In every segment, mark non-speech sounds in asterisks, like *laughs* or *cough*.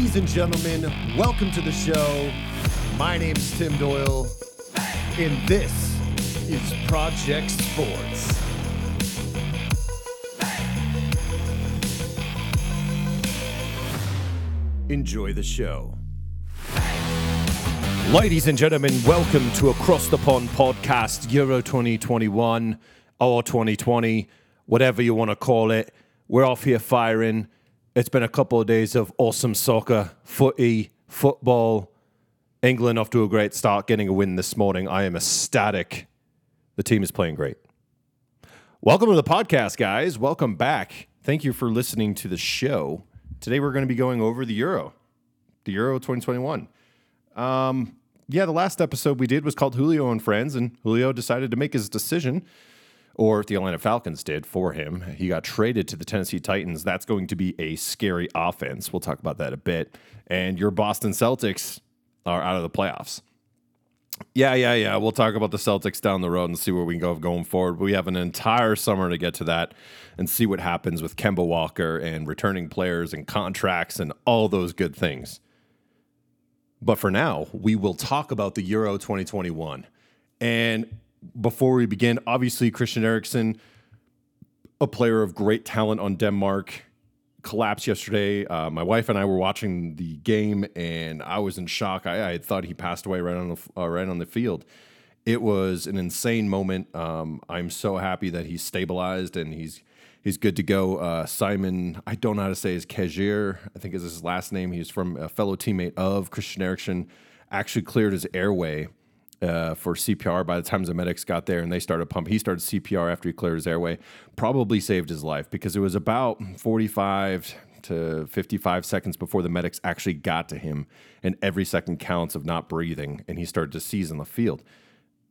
Ladies and gentlemen, welcome to the show. My name is Tim Doyle, and this is Project Sports. Enjoy the show. Ladies and gentlemen, welcome to Across the Pond podcast, Euro 2021 or 2020, whatever you want to call it. We're off here firing. It's been a couple of days of awesome soccer, footy, football. England off to a great start, getting a win this morning. I am ecstatic. The team is playing great. Welcome to the podcast, guys. Welcome back. Thank you for listening to the show. Today we're going to be going over the Euro, the Euro 2021. Um, yeah, the last episode we did was called Julio and Friends, and Julio decided to make his decision, or if the Atlanta Falcons did for him. He got traded to the Tennessee Titans. That's going to be a scary offense. We'll talk about that a bit. And your Boston Celtics are out of the playoffs. Yeah, yeah, yeah. We'll talk about the Celtics down the road and see where we can go going forward. We have an entire summer to get to that and see what happens with Kemba Walker and returning players and contracts and all those good things. But for now, we will talk about the Euro 2021. And before we begin, obviously, Christian Eriksen, a player of great talent on Denmark, collapsed yesterday. Uh, my wife and I were watching the game, and I was in shock. I, I thought he passed away right on the uh, right on the field. It was an insane moment. Um, I'm so happy that he's stabilized and he's he's good to go. Uh, Simon, I don't know how to say his Kjaer, I think is his last name. He's from a fellow teammate of Christian Eriksen. Actually cleared his airway uh, for CPR by the time the medics got there and they started pumping. He started CPR after he cleared his airway. Probably saved his life because it was about 45 to 55 seconds before the medics actually got to him, and every second counts of not breathing, and he started to seize on the field.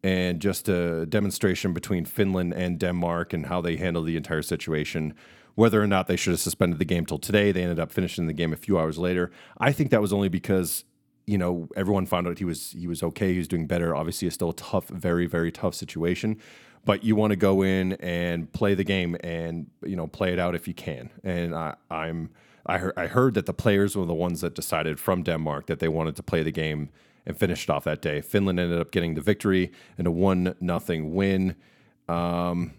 And just a demonstration between Finland and Denmark and how they handled the entire situation. Whether or not they should have suspended the game till today, they ended up finishing the game a few hours later. I think that was only because you know everyone found out he was he was okay he was doing better. Obviously it's still a tough very very tough situation but you want to go in and play the game and you know play it out if you can. And I, i'm I heard, I heard that the players were the ones that decided from denmark that they wanted to play the game and finish it off that day. Finland ended up getting the victory and a one nothing win. Um,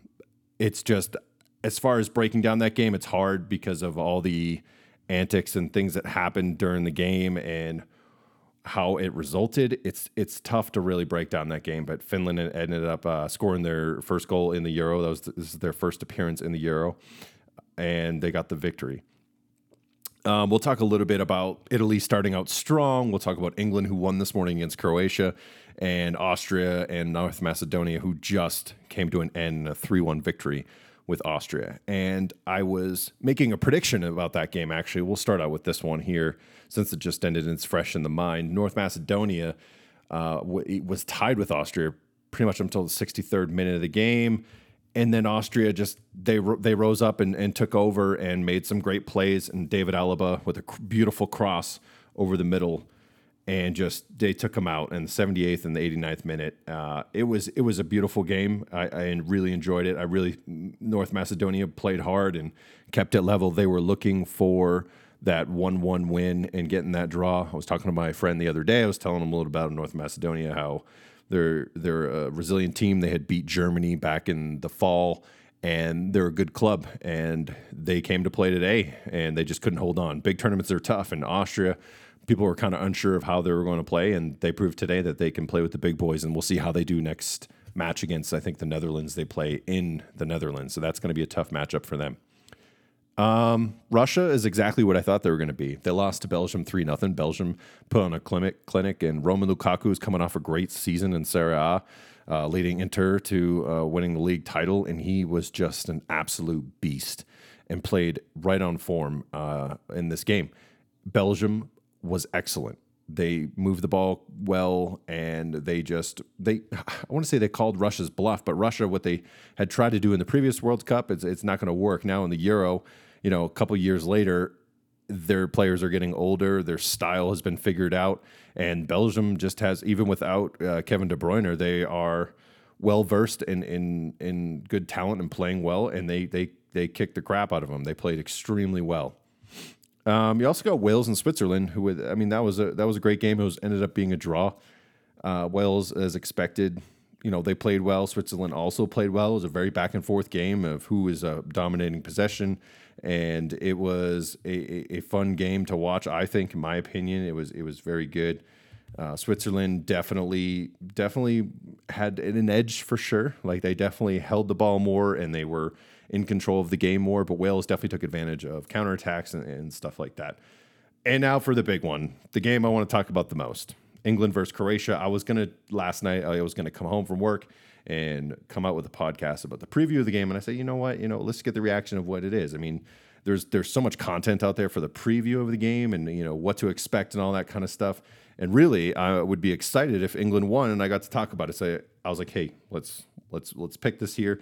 it's just as far as breaking down that game it's hard because of all the antics and things that happened during the game and how it resulted, it's it's tough to really break down that game. But Finland ended up uh, scoring their first goal in the Euro. That was this is their first appearance in the Euro, and they got the victory. Um, we'll talk a little bit about Italy starting out strong. We'll talk about England, who won this morning against Croatia, and Austria and North Macedonia, who just came to an end in a 3 1 victory with Austria. And I was making a prediction about that game, actually. We'll start out with this one here since it just ended and it's fresh in the mind. North Macedonia uh, w- was tied with Austria pretty much until the 63rd minute of the game. And then Austria just they they rose up and, and took over and made some great plays. And David Alaba with a beautiful cross over the middle and just they took him out in the 78th and the 89th minute. Uh, it was it was a beautiful game. I, I, really enjoyed it. I really North Macedonia played hard and kept it level. They were looking for that one-one win and getting that draw. I was talking to my friend the other day. I was telling him a little about North Macedonia how they're they're a resilient team. They had beat Germany back in the fall. And they're a good club, and they came to play today, and they just couldn't hold on. Big tournaments are tough, and Austria people were kind of unsure of how they were going to play, and they proved today that they can play with the big boys, and we'll see how they do next match against I think the Netherlands. They play in the Netherlands, so that's going to be a tough matchup for them. Um, Russia is exactly what I thought they were going to be. They lost to Belgium three 0 Belgium put on a clinic, clinic, and Romelu Lukaku is coming off a great season in Serie A, uh, leading Inter to uh, winning the league title, and he was just an absolute beast and played right on form uh, in this game. Belgium was excellent. They moved the ball well, and they just they *sighs* I want to say they called Russia's bluff, but Russia what they had tried to do in the previous World Cup it's it's not going to work now in the Euro. You know, a couple years later, their players are getting older, their style has been figured out, and Belgium just has even without uh, Kevin De Bruyne, they are well versed in in in good talent and playing well, and they they they kicked the crap out of them. They played extremely well. Um, you also got Wales and Switzerland, who I mean that was a that was a great game. It was ended up being a draw. Uh, Wales, as expected, you know they played well. Switzerland also played well. It was a very back and forth game of who is uh, dominating possession, and it was a, a, fun game to watch. I think, in my opinion, it was it was very good. Uh, Switzerland definitely definitely had an edge for sure. Like they definitely held the ball more and they were in control of the game more. But Wales definitely took advantage of counterattacks and, and stuff like that. And now for the big one, the game I want to talk about the most. England versus Croatia. I was gonna last night. I was gonna come home from work and come out with a podcast about the preview of the game. And I said, you know what? You know, let's get the reaction of what it is. I mean, there's there's so much content out there for the preview of the game and you know what to expect and all that kind of stuff. And really, I would be excited if England won and I got to talk about it. So I was like, hey, let's let's let's pick this here.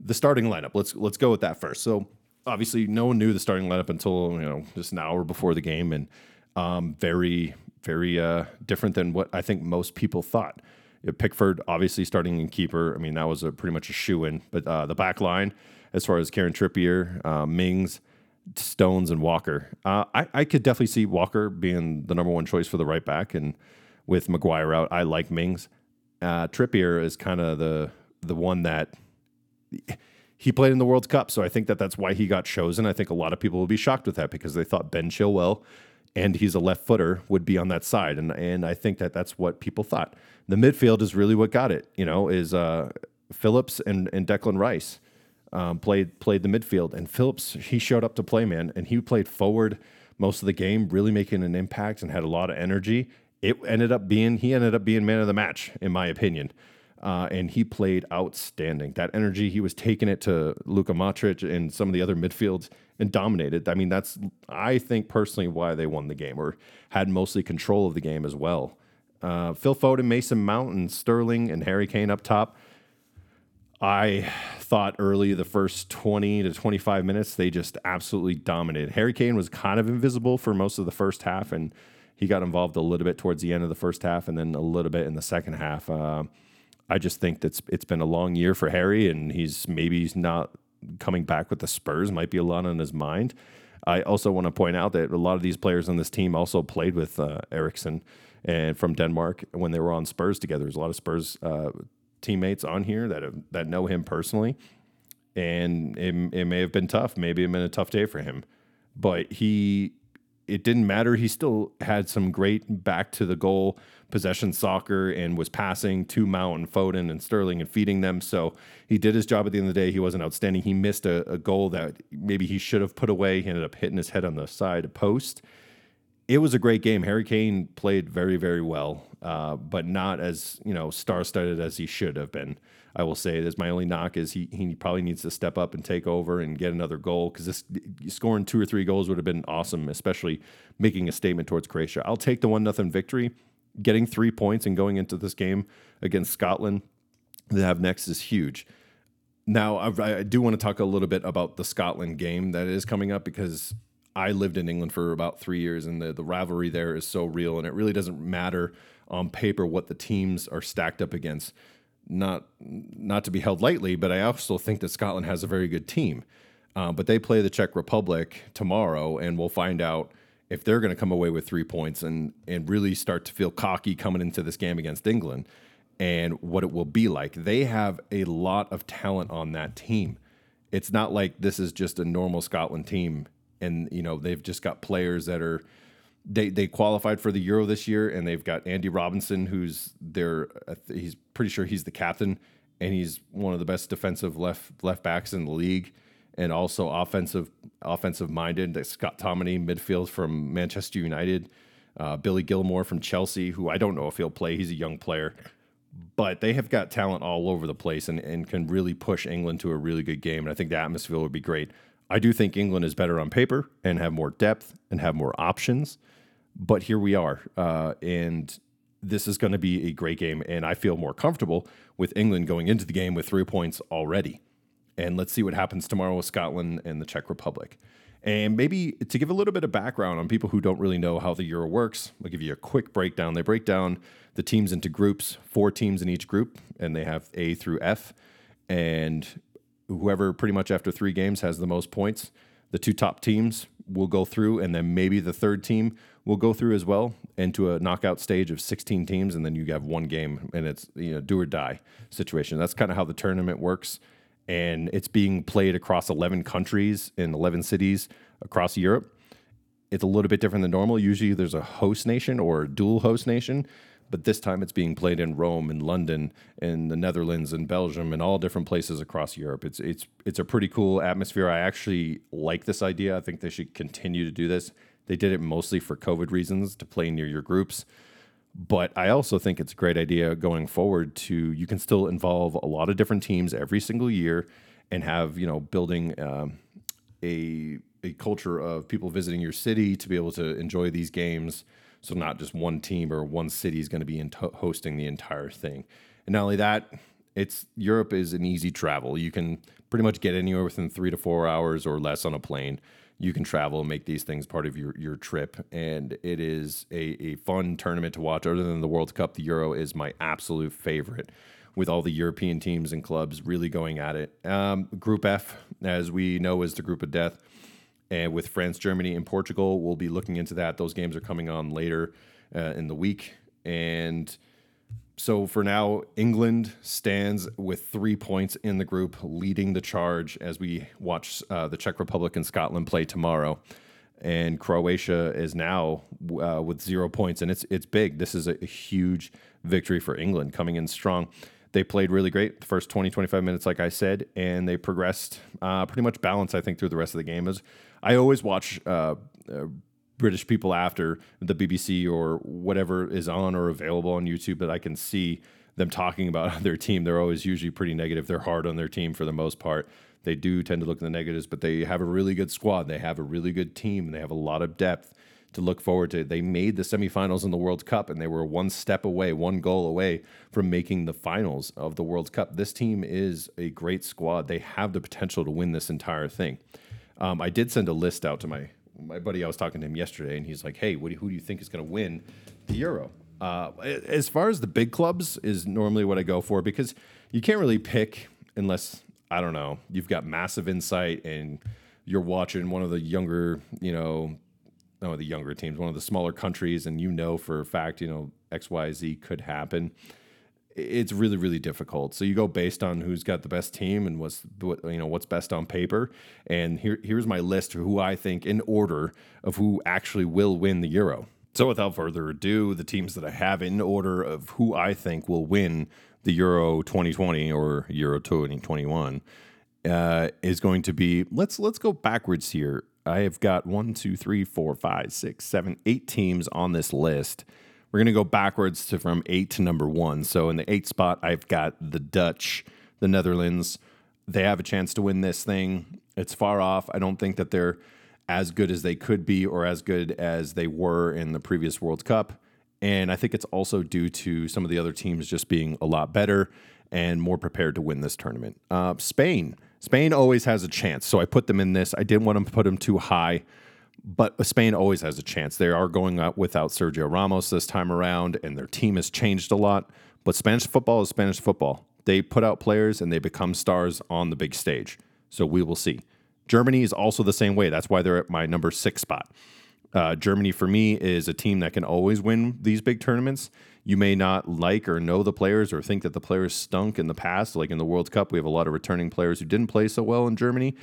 The starting lineup. Let's let's go with that first. So obviously, no one knew the starting lineup until you know just an hour before the game, and um, very very uh, different than what I think most people thought. Pickford obviously starting in keeper. I mean that was a pretty much a shoe in. But uh, the back line, as far as Kieran Trippier, uh, Mings, Stones and Walker. Uh, I, I could definitely see Walker being the number one choice for the right back, and with Maguire out, I like Mings. Uh, Trippier is kind of the the one that he played in the World Cup, so I think that that's why he got chosen. I think a lot of people will be shocked with that because they thought Ben Chilwell, and he's a left footer, would be on that side, and and I think that that's what people thought. The midfield is really what got it. You know, is uh, Phillips and and Declan Rice um, played played the midfield, and Phillips he showed up to play, man, and he played forward most of the game, really making an impact and had a lot of energy. It ended up being he ended up being man of the match, in my opinion. Uh, and he played outstanding. That energy, he was taking it to Luka Modric and some of the other midfields and dominated. I mean, that's I think personally why they won the game or had mostly control of the game as well. Uh, Phil Foden, Mason Mount, and Sterling and Harry Kane up top. I thought early the first 20 to 25 minutes, they just absolutely dominated. Harry Kane was kind of invisible for most of the first half, and he got involved a little bit towards the end of the first half and then a little bit in the second half. Uh, I just think that's it's been a long year for Harry, and he's maybe he's not coming back with the Spurs, might be a lot on his mind. I also want to point out that a lot of these players on this team also played with uh, Eriksen and from Denmark when they were on Spurs together. There's a lot of Spurs uh, teammates on here that have, that know him personally, and it, it may have been tough. Maybe it been a tough day for him, but he it didn't matter. He still had some great back to the goal possession soccer and was passing to Mount and Foden and Sterling and feeding them. So he did his job at the end of the day. He wasn't outstanding. He missed a, a goal that maybe he should have put away. He ended up hitting his head on the side post it was a great game. Harry Kane played very, very well, uh, but not as you know star-studded as he should have been. I will say that's my only knock is he he probably needs to step up and take over and get another goal because this scoring two or three goals would have been awesome, especially making a statement towards Croatia. I'll take the one nothing victory, getting three points and going into this game against Scotland. They have next is huge. Now, I, I do want to talk a little bit about the Scotland game that is coming up because I lived in England for about three years, and the, the rivalry there is so real, and it really doesn't matter on paper what the teams are stacked up against. Not not to be held lightly, but I also think that Scotland has a very good team. Uh, but they play the Czech Republic tomorrow, and we'll find out if they're going to come away with three points and and really start to feel cocky coming into this game against England, and what it will be like. They have a lot of talent on that team. It's not like this is just a normal Scotland team and you know they've just got players that are they they qualified for the Euro this year, and they've got Andy Robinson, who's their he's pretty sure he's the captain, and he's one of the best defensive left left backs in the league, and also offensive offensive minded. Scott Tominey, midfield from Manchester United, uh, Billy Gilmour from Chelsea, who I don't know if he'll play. He's a young player, but they have got talent all over the place and, and can really push England to a really good game. And I think the atmosphere would be great. I do think England is better on paper and have more depth and have more options. But here we are. Uh, and this is going to be a great game. And I feel more comfortable with England going into the game with three points already. And let's see what happens tomorrow with Scotland and the Czech Republic. And maybe to give a little bit of background on people who don't really know how the Euro works, I'll give you a quick breakdown. They break down the teams into groups, four teams in each group, and they have A through F. And whoever pretty much after three games has the most points, The two top teams will go through, and then maybe the third team will go through as well into a knockout stage of 16 teams, and then you have one game, and it's you know do or die situation. That's kind of how the tournament works, and it's being played across 11 countries in 11 cities across Europe. It's a little bit different than normal. Usually, there's a host nation or dual host nation, but this time it's being played in Rome and London and the Netherlands and Belgium and all different places across Europe. It's it's it's a pretty cool atmosphere. I actually like this idea. I think they should continue to do this. They did it mostly for COVID reasons to play near your groups. But I also think it's a great idea going forward to you can still involve a lot of different teams every single year and have, you know, building um, a a culture of people visiting your city to be able to enjoy these games so not just one team or one city is going to be hosting the entire thing. And not only that, it's Europe is an easy travel. You can pretty much get anywhere within three to four hours or less on a plane. You can travel and make these things part of your, your trip. And it is a, a fun tournament to watch. Other than the World Cup, the Euro is my absolute favorite with all the European teams and clubs really going at it. Um, group F, as we know, is the group of death and with France, Germany, and Portugal. We'll be looking into that. Those games are coming on later uh, in the week. And so for now, England stands with three points in the group, leading the charge as we watch uh, the Czech Republic and Scotland play tomorrow. And Croatia is now uh, with zero points, and it's it's big. This is a, a huge victory for England, coming in strong they played really great the first 20 25 minutes like i said and they progressed uh, pretty much balanced i think through the rest of the game as I always watch uh, uh, British people after the BBC or whatever is on or available on YouTube that I can see them talking about *laughs* their team. They're always usually pretty negative. They're hard on their team for the most part. They do tend to look at the negatives, but they have a really good squad. They have a really good team. And they have a lot of depth to look forward to. They made the semifinals in the World Cup and they were one step away, one goal away from making the finals of the World Cup. This team is a great squad. They have the potential to win this entire thing. Um, I did send a list out to my my buddy. I was talking to him yesterday, and he's like, "Hey, do, who do you think is going to win the Euro?" Uh, as far as the big clubs is normally what I go for because you can't really pick unless I don't know you've got massive insight and you're watching one of the younger, you know, no, the younger teams, one of the smaller countries, and you know for a fact, you know, X, Y, Z could happen it's really really difficult. So you go based on who's got the best team and what's you know what's best on paper. And here here's my list of who I think in order of who actually will win the Euro. So without further ado, the teams that I have in order of who I think will win the Euro 2020 or Euro 2021 uh, is going to be let's let's go backwards here. I have got one, two, three, four, five, six, seven, eight teams on this list. We're going to go backwards to from eight to number one. So in the eight spot, I've got the Dutch, the Netherlands. They have a chance to win this thing. It's far off. I don't think that they're as good as they could be or as good as they were in the previous World Cup. And I think it's also due to some of the other teams just being a lot better and more prepared to win this tournament. Uh, Spain. Spain always has a chance. So I put them in this. I didn't want to put them too high but Spain always has a chance. They are going out without Sergio Ramos this time around, and their team has changed a lot. But Spanish football is Spanish football. They put out players and they become stars on the big stage. So we will see. Germany is also the same way. That's why they're at my number six spot. Uh, Germany, for me, is a team that can always win these big tournaments. You may not like or know the players or think that the players stunk in the past. Like in the World Cup, we have a lot of returning players who didn't play so well in Germany.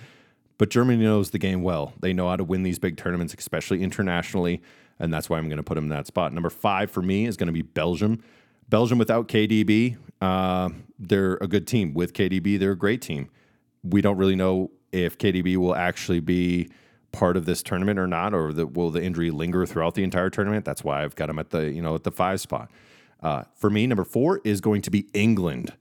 But Germany knows the game well. They know how to win these big tournaments, especially internationally. And that's why I'm going to put them in that spot. Number five for me is going to be Belgium. Belgium without KDB, uh, they're a good team. With KDB, they're a great team. We don't really know if KDB will actually be part of this tournament or not, or the, will the injury linger throughout the entire tournament. That's why I've got them at the you know at the five spot. Uh, for me, number four is going to be England.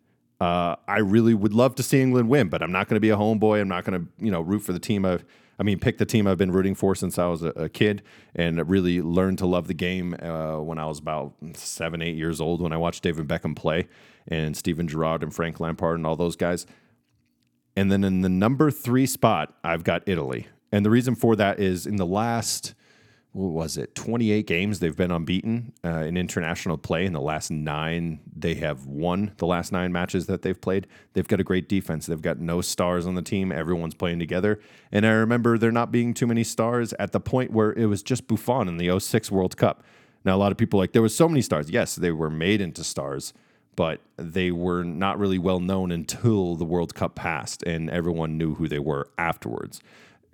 Uh, I really would love to see England win, but I'm not going to be a homeboy. I'm not going to, you know, root for the team I've, I mean, pick the team I've been rooting for since I was a, a kid, and really learned to love the game uh, when I was about seven, eight years old when I watched David Beckham play, and Steven Gerrard and Frank Lampard and all those guys. And then in the number three spot, I've got Italy, and the reason for that is in the last what was it 28 games they've been unbeaten uh, in international play in the last nine. They have won the last nine matches that they've played. They've got a great defense. They've got no stars on the team. Everyone's playing together. And i remember there not being too many stars at the point where it was just buffon in the 06 world cup. Now a lot of people like there was so many stars. Yes they were made into stars but they were not really well known until the world cup passed and everyone knew who they were afterwards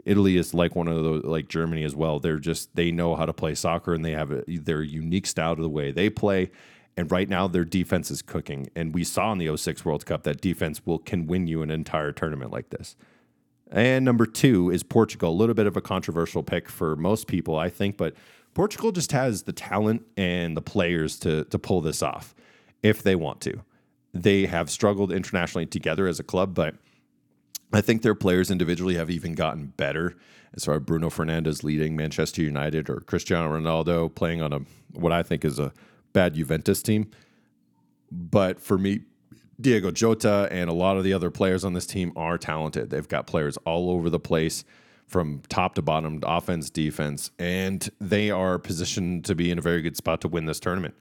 Italy is like one of those, like Germany as well. They're just they know how to play soccer and they have a, their unique style to the way they play. And right now, their defense is cooking. And we saw in the 06 World Cup that defense will can win you an entire tournament like this. And number two is Portugal. A little bit of a controversial pick for most people, I think, but Portugal just has the talent and the players to to pull this off if they want to. They have struggled internationally together as a club, but I think their players individually have even gotten better. As far as Bruno Fernandes leading Manchester United or Cristiano Ronaldo playing on a what I think is a bad Juventus team. But for me, Diogo Jota and a lot of the other players on this team are talented. They've got players all over the place from top to bottom, offense, defense, and they are positioned to be in a very good spot to win this tournament.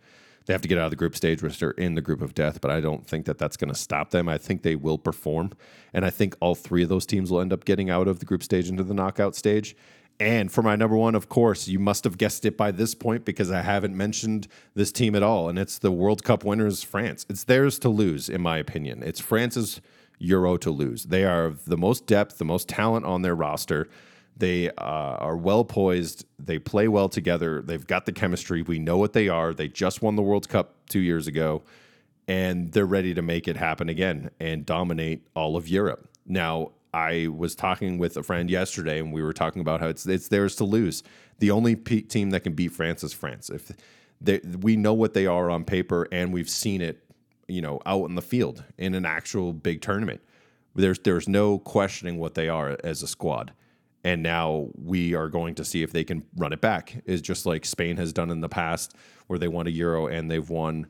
They have to get out of the group stage, which they're in the group of death, but I don't think that that's going to stop them. I think they will perform. And I think all three of those teams will end up getting out of the group stage into the knockout stage. And for my number one, of course, you must have guessed it by this point because I haven't mentioned this team at all. And it's the World Cup winners, France. It's theirs to lose, in my opinion. It's France's Euro to lose. They are the most depth, the most talent on their roster. They uh, are well poised. They play well together. They've got the chemistry. We know what they are. They just won the World Cup two years ago, and they're ready to make it happen again and dominate all of Europe. Now, I was talking with a friend yesterday, and we were talking about how it's it's theirs to lose. The only pe- team that can beat France is France. If they, we know what they are on paper, and we've seen it, you know, out in the field in an actual big tournament. There's there's no questioning what they are as a squad and now we are going to see if they can run it back is just like Spain has done in the past where they won a euro and they've won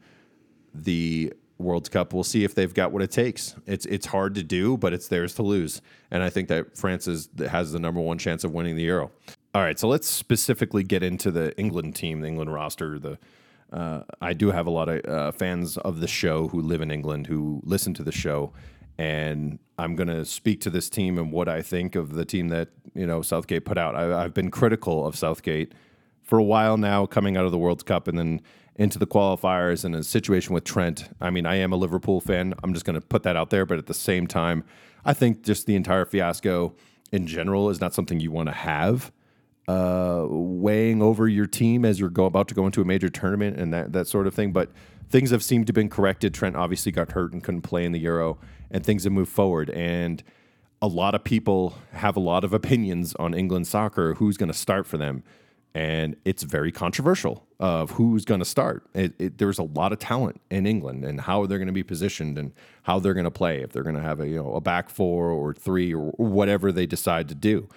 the World Cup. We'll see if they've got what it takes. It's it's hard to do, but it's theirs to lose. And I think that France is, has the number one chance of winning the Euro. All right, so let's specifically get into the England team, the England roster. The uh, I do have a lot of uh, fans of the show who live in England who listen to the show, and I'm going to speak to this team and what I think of the team that you know Southgate put out. I, have been critical of Southgate for a while now, coming out of the World Cup and then into the qualifiers and a situation with Trent. I mean, I am a Liverpool fan. I'm just going to put that out there, but at the same time, I think just the entire fiasco in general is not something you want to have. Uh, weighing over your team as you're go, about to go into a major tournament and that, that sort of thing. But things have seemed to have been corrected. Trent obviously got hurt and couldn't play in the Euro, and things have moved forward. And a lot of people have a lot of opinions on England soccer, who's going to start for them. And it's very controversial of who's going to start. It, it, there's a lot of talent in England and how they're going to be positioned and how they're going to play. If they're going to have a you know a back four or three or whatever they decide to do.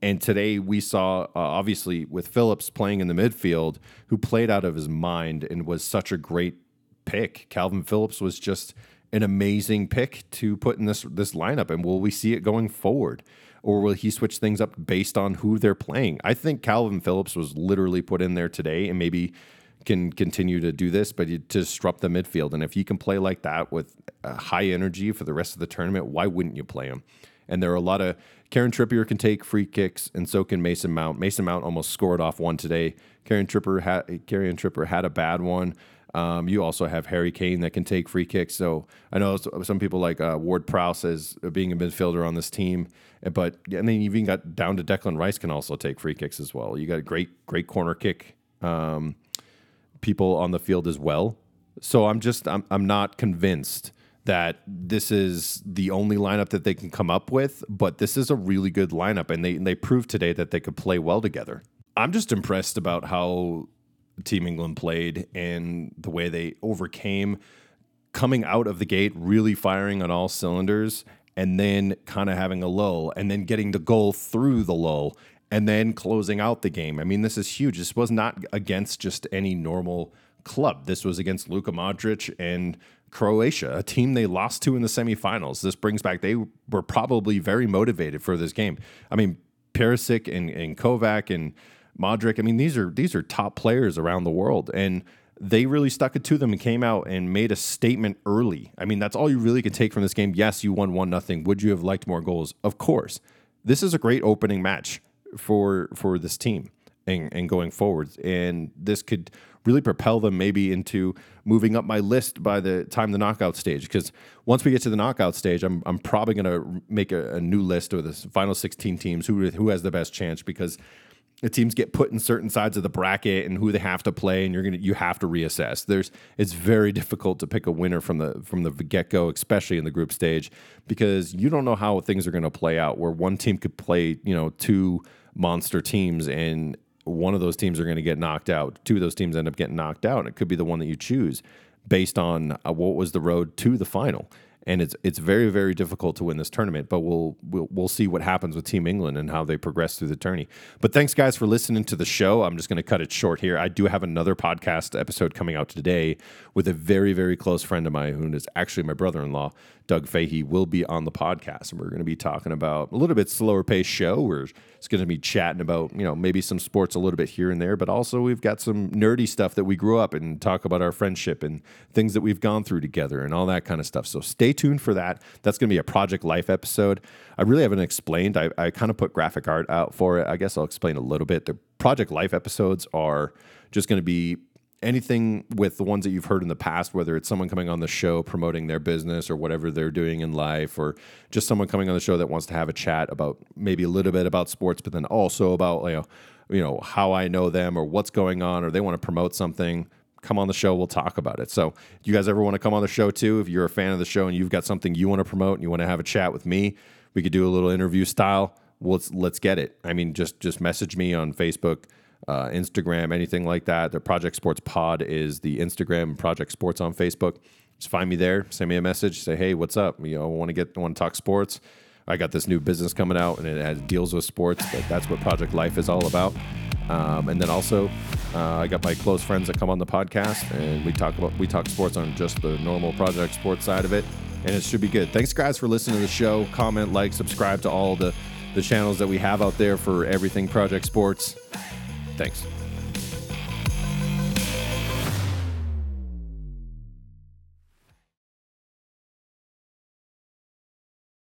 And today we saw, uh, obviously, with Phillips playing in the midfield, who played out of his mind and was such a great pick. Kalvin Phillips was just an amazing pick to put in this this lineup. And will we see it going forward? Or will he switch things up based on who they're playing? I think Kalvin Phillips was literally put in there today and maybe can continue to do this, but to disrupt the midfield. And if you can play like that with high energy for the rest of the tournament, why wouldn't you play him? And there are a lot of Kieran Trippier can take free kicks, and so can Mason Mount. Mason Mount almost scored off one today. Kieran Trippier had Kieran Trippier had a bad one. Um, you also have Harry Kane that can take free kicks. So I know some people like uh, Ward Prowse as being a midfielder on this team, but and then you even got down to Declan Rice can also take free kicks as well. You got great great corner kick um, people on the field as well. So I'm just I'm I'm not convinced that this is the only lineup that they can come up with, but this is a really good lineup, and they and they proved today that they could play well together. I'm just impressed about how Team England played and the way they overcame coming out of the gate, really firing on all cylinders, and then kind of having a lull, and then getting the goal through the lull, and then closing out the game. I mean, this is huge. This was not against just any normal club. This was against Luka Modric and Croatia, a team they lost to in the semifinals. This brings back, they were probably very motivated for this game. I mean, Perisic and, and Kovac and Modric. I mean, these are these are top players around the world, and they really stuck it to them and came out and made a statement early. I mean, that's all you really can take from this game. Yes, you won one nothing. Would you have liked more goals? Of course. This is a great opening match for for this team and, and going forward, and this could really propel them maybe into moving up my list by the time the knockout stage. Because once we get to the knockout stage, I'm, I'm probably going to make a, a, new list of the final 16 teams who who has the best chance because the teams get put in certain sides of the bracket and who they have to play, and you're gonna you have to reassess. There's it's very difficult to pick a winner from the from the get go, especially in the group stage, because you don't know how things are going to play out. Where one team could play, you know, two monster teams and one of those teams are going to get knocked out. Two of those teams end up getting knocked out. And it could be the one that you choose based on uh, what was the road to the final. And it's it's very very difficult to win this tournament, but we'll we'll we'll see what happens with Team England and how they progress through the tourney. But thanks guys for listening to the show. I'm just going to cut it short here. I do have another podcast episode coming out today with a very very close friend of mine who is actually my brother-in-law Doug Fahey will be on the podcast. And we're going to be talking about a little bit slower paced show. We're it's going to be chatting about, you know, maybe some sports a little bit here and there, but also we've got some nerdy stuff that we grew up and talk about our friendship and things that we've gone through together and all that kind of stuff. So stay tuned for that. That's going to be a Project Life episode. I really haven't explained. I, I kind of put graphic art out for it. I guess I'll explain a little bit. The Project Life episodes are just going to be anything with the ones that you've heard in the past, whether it's someone coming on the show promoting their business or whatever they're doing in life, or just someone coming on the show that wants to have a chat about maybe a little bit about sports, but then also about you know, you know how I know them or what's going on, or they want to promote something. Come on the show, we'll talk about it. So, you guys ever want to come on the show too? If you're a fan of the show and you've got something you want to promote and you want to have a chat with me, we could do a little interview style. let's let's get it. I mean, just just message me on Facebook uh, Instagram, anything like that. The Project Sports Pod is the Instagram, Project Sports on Facebook. Just find me there, send me a message, say, hey, what's up? You know, want to get, want to talk sports. I got this new business coming out and it has deals with sports, but that's what Project Life is all about. Um, and then also, uh, I got my close friends that come on the podcast, and we talk about we talk sports on just the normal Project Sports side of it, and it should be good. Thanks, guys, for listening to the show. Comment, like, subscribe to all the the channels that we have out there for everything Project Sports. Thanks.